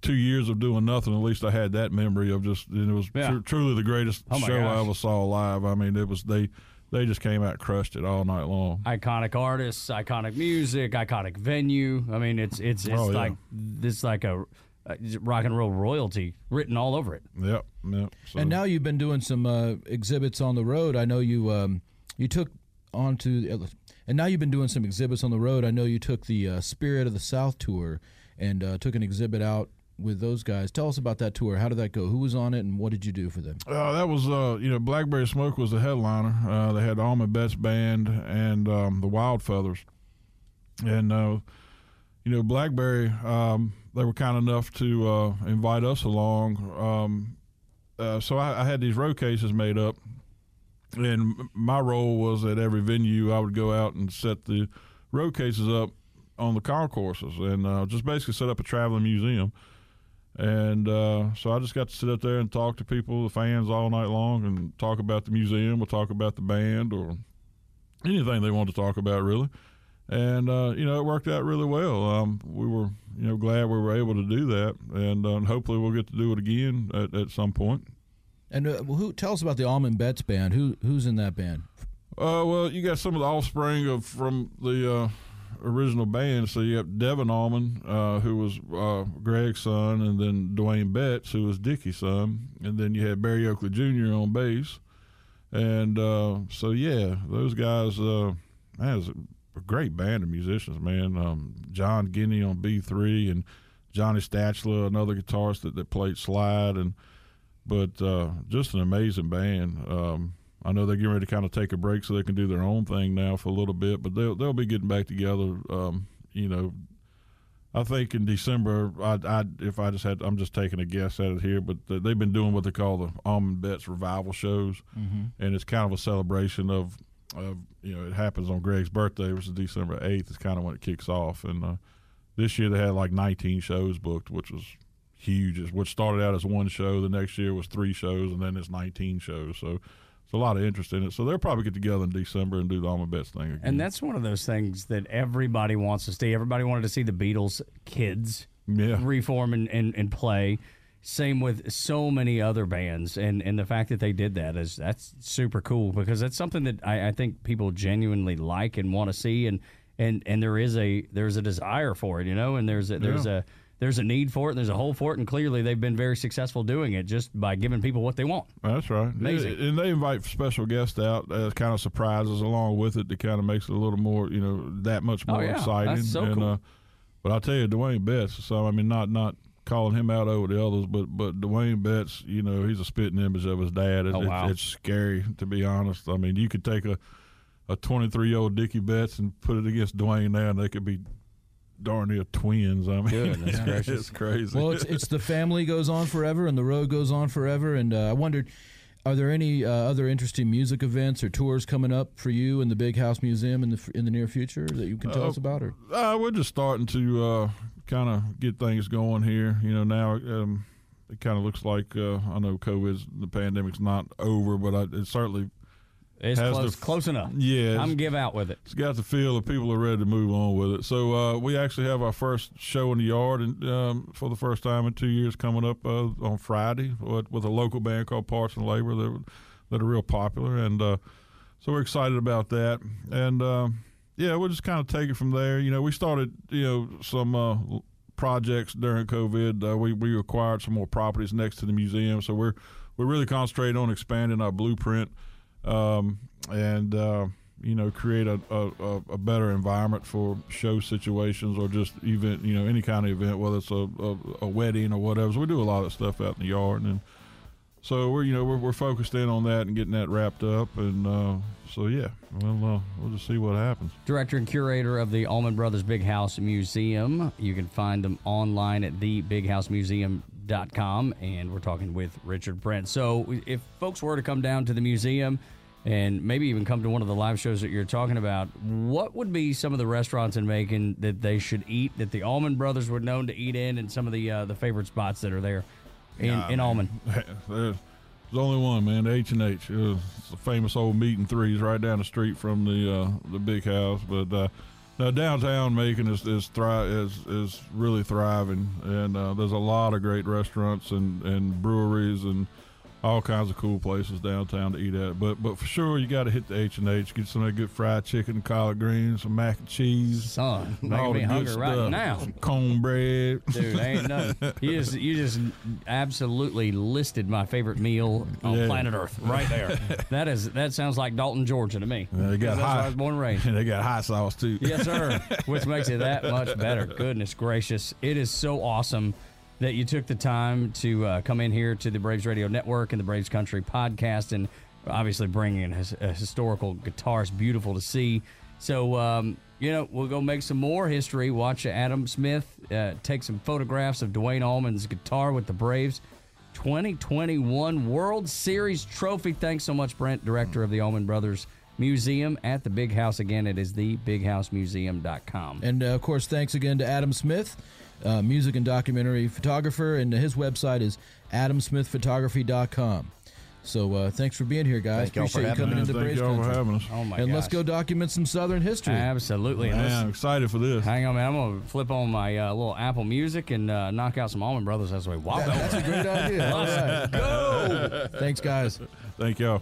two years of doing nothing, at least I had that memory of just and it was Yeah. tru- truly the greatest Oh, show I ever saw live. I mean, it was they they just came out crushed it all night long. iconic artists, iconic music, iconic venue. I mean, it's it's it's Oh, yeah. like this like a, uh rock and roll royalty written all over it. Yep, yep. So, And now you've been doing some uh, exhibits on the road. I know you um, you took onto, and now you've been doing some exhibits on the road. I know you took the uh, Spirit of the South tour and uh, took an exhibit out with those guys. Tell us about that tour. How did that go? Who was on it, and what did you do for them? Uh, that was, uh, you know, Blackberry Smoke was the headliner. Uh, they had the Allman Betts Band and um, the Wild Feathers. And, uh, you know, Blackberry, um, they were kind enough to uh, invite us along. Um, uh, so I, I had these road cases made up. And my role was at every venue, I would go out and set the road cases up on the concourses and uh, just basically set up a traveling museum. And uh, so I just got to sit up there and talk to people, the fans, all night long, and talk about the museum, or talk about the band, or anything they wanted to talk about, really. And uh, you know, it worked out really well. Um, we were, you know, glad we were able to do that, and, uh, and hopefully we'll get to do it again at, at some point. And uh, who? Tell us about the Allman Betts band. Who who's in that band? Uh, well, you got some of the offspring of from the uh, original band. So you have Devon Allman, uh, who was uh, Gregg's son, and then Duane Betts, who was Dickey's son, and then you had Berry Oakley Jr. on bass. And uh, so yeah, those guys. Uh, man, a great band of musicians, man. Um, John Ginty on B three, and Johnny Stachela, another guitarist that, that played slide, and but uh, just an amazing band. Um, I know they're getting ready to kind of take a break so they can do their own thing now for a little bit, but they'll they'll be getting back together. Um, you know, I think in December, I, I if I just had, I'm just taking a guess at it here, but they've been doing what they call the Allman Betts revival shows, and it's kind of a celebration of, of you know, it happens on Gregg's birthday, which is December eighth. Is kind of when it kicks off, and uh, this year they had like 19 shows booked, which was huge. It's what started out as one show, the next year was three shows, and then it's 19 shows. So it's a lot of interest in it. So they'll probably get together in December and do the Allman Betts thing again. And that's one of those things that everybody wants to see. Everybody wanted to see the Beatles kids yeah. reform and, and, and play. Same with so many other bands, and, and the fact that they did that is that's super cool because that's something that I, I think people genuinely like and want to see, and, and, and there is a there's a desire for it, you know, and there's a, there's Yeah. a there's a need for it, and there's a hole for it, and clearly they've been very successful doing it just by giving people what they want. That's right. Amazing. And they invite special guests out as kind of surprises along with it that kind of makes it a little more, you know, that much more Oh, more yeah. exciting. That's so and, cool. Uh, but I'll tell you, Duane Betts. So I mean, not not calling him out over the others, but but Duane Betts, you know, he's a spitting image of his dad. It, Oh, it- wow. it's scary to be honest. I mean, you could take a a 23 year old Dickey Betts and put it against Duane now, and they could be darn near twins. I mean, Goodness [LAUGHS] gracious. it's crazy. Well, it's it's the family goes on forever and the road goes on forever. And uh, I wondered, are there any uh, other interesting music events or tours coming up for you in the Big House Museum in the in the near future that you can tell Uh, us about? Or Uh, we're just starting to uh, kind of get things going here. You know, now um, it kind of looks like uh, I know COVID's the pandemic's not over, but I, it certainly It's has close, the- close enough. Yeah, I'm give out with it. it's got the feel that people are ready to move on with it. So uh, we actually have our first show in the yard, and um, for the first time in two years, coming up uh, on Friday with, with a local band called Parts and Labor that that are real popular, and uh, so we're excited about that. And uh, yeah, we'll just kind of take it from there. You know, we started you know some uh, projects during COVID. Uh, we we acquired some more properties next to the museum, so we're we're really concentrating on expanding our blueprint um, and uh, you know create a, a, a, better environment for show situations or just event you know any kind of event whether it's a, a, a wedding or whatever. So we do a lot of stuff out in the yard and so we're you know we're, we're focused in on that and getting that wrapped up and uh, so yeah well uh, we'll just see what happens. Director and curator of the allman brothers big house museum. You can find them online at thebigHouseMuseum.com and we're talking with richard brent so if folks were to come down to the museum and maybe even come to one of the live shows that you're talking about, what would be some of the restaurants in Macon that they should eat that the Allman Brothers were known to eat in, and some of the uh, the favorite spots that are there in, nah, in Allman? [LAUGHS] There's only one, man. H and H. It's a famous old meat and threes right down the street from the uh, the big house. But uh, now downtown Macon is is, thri- is is really thriving, and uh, there's a lot of great restaurants and and breweries and all kinds of cool places downtown to eat at. But but for sure, you got to hit the H and H. Get some of that good fried chicken, collard greens, some mac and cheese. Son, making me hungry right now. Some cornbread, dude. Ain't nothing. [LAUGHS] You just you just absolutely listed my favorite meal on yeah. planet Earth right there. [LAUGHS] that is that sounds like Dalton, Georgia to me. Yeah, they got hot. I was born and raised. [LAUGHS] they got hot sauce too. Yes, sir. Which makes it that much better. Goodness gracious, it is so awesome that you took the time to uh, come in here to the Braves Radio Network and the Braves Country podcast, and obviously bringing in a, historical guitar is beautiful to see. So, um, you know, we'll go make some more history. Watch Adam Smith uh, take some photographs of Duane Allman's guitar with the Braves. 2021 World Series trophy. Thanks so much, Brent, director of the Allman Brothers Museum at the Big House. Again, it is thebighousemuseum.com. And uh, of course, thanks again to Adam Smith uh, music and documentary photographer, and his website is adamsmithphotography.com. So uh, thanks for being here, guys. Thank Appreciate you coming into Thank Braves y'all Country. for having us. Oh my and gosh. let's go document some Southern history. Absolutely. Man, I'm excited for this. Hang on, man. I'm gonna flip on my uh, little Apple Music and uh, knock out some Allman Brothers as we walk. That- that's a great idea. All right. Go. Thanks, guys. Thank y'all.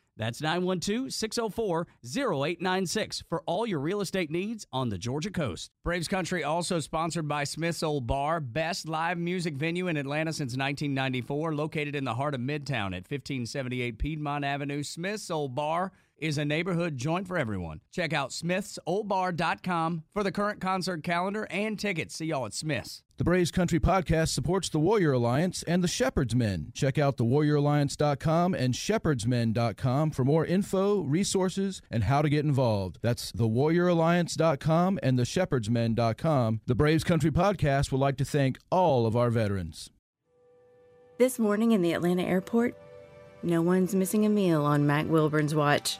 That's 912 604 0896 for all your real estate needs on the Georgia coast. Braves Country also sponsored by Smith's Old Bar, best live music venue in Atlanta since 1994, located in the heart of Midtown at 1578 Piedmont Avenue. Smith's Old Bar is a neighborhood joint for everyone. Check out smithsoldbar.com for the current concert calendar and tickets. See y'all at Smith's. The Braves Country Podcast supports the Warrior Alliance and the Shepherd's Men. Check out thewarrioralliance.com and shepherdsmen.com for more info, resources, and how to get involved. That's thewarrioralliance.com and theshepherdsmen.com. The Braves Country Podcast would like to thank all of our veterans. This morning in the Atlanta airport, no one's missing a meal on Mac Wilburn's watch.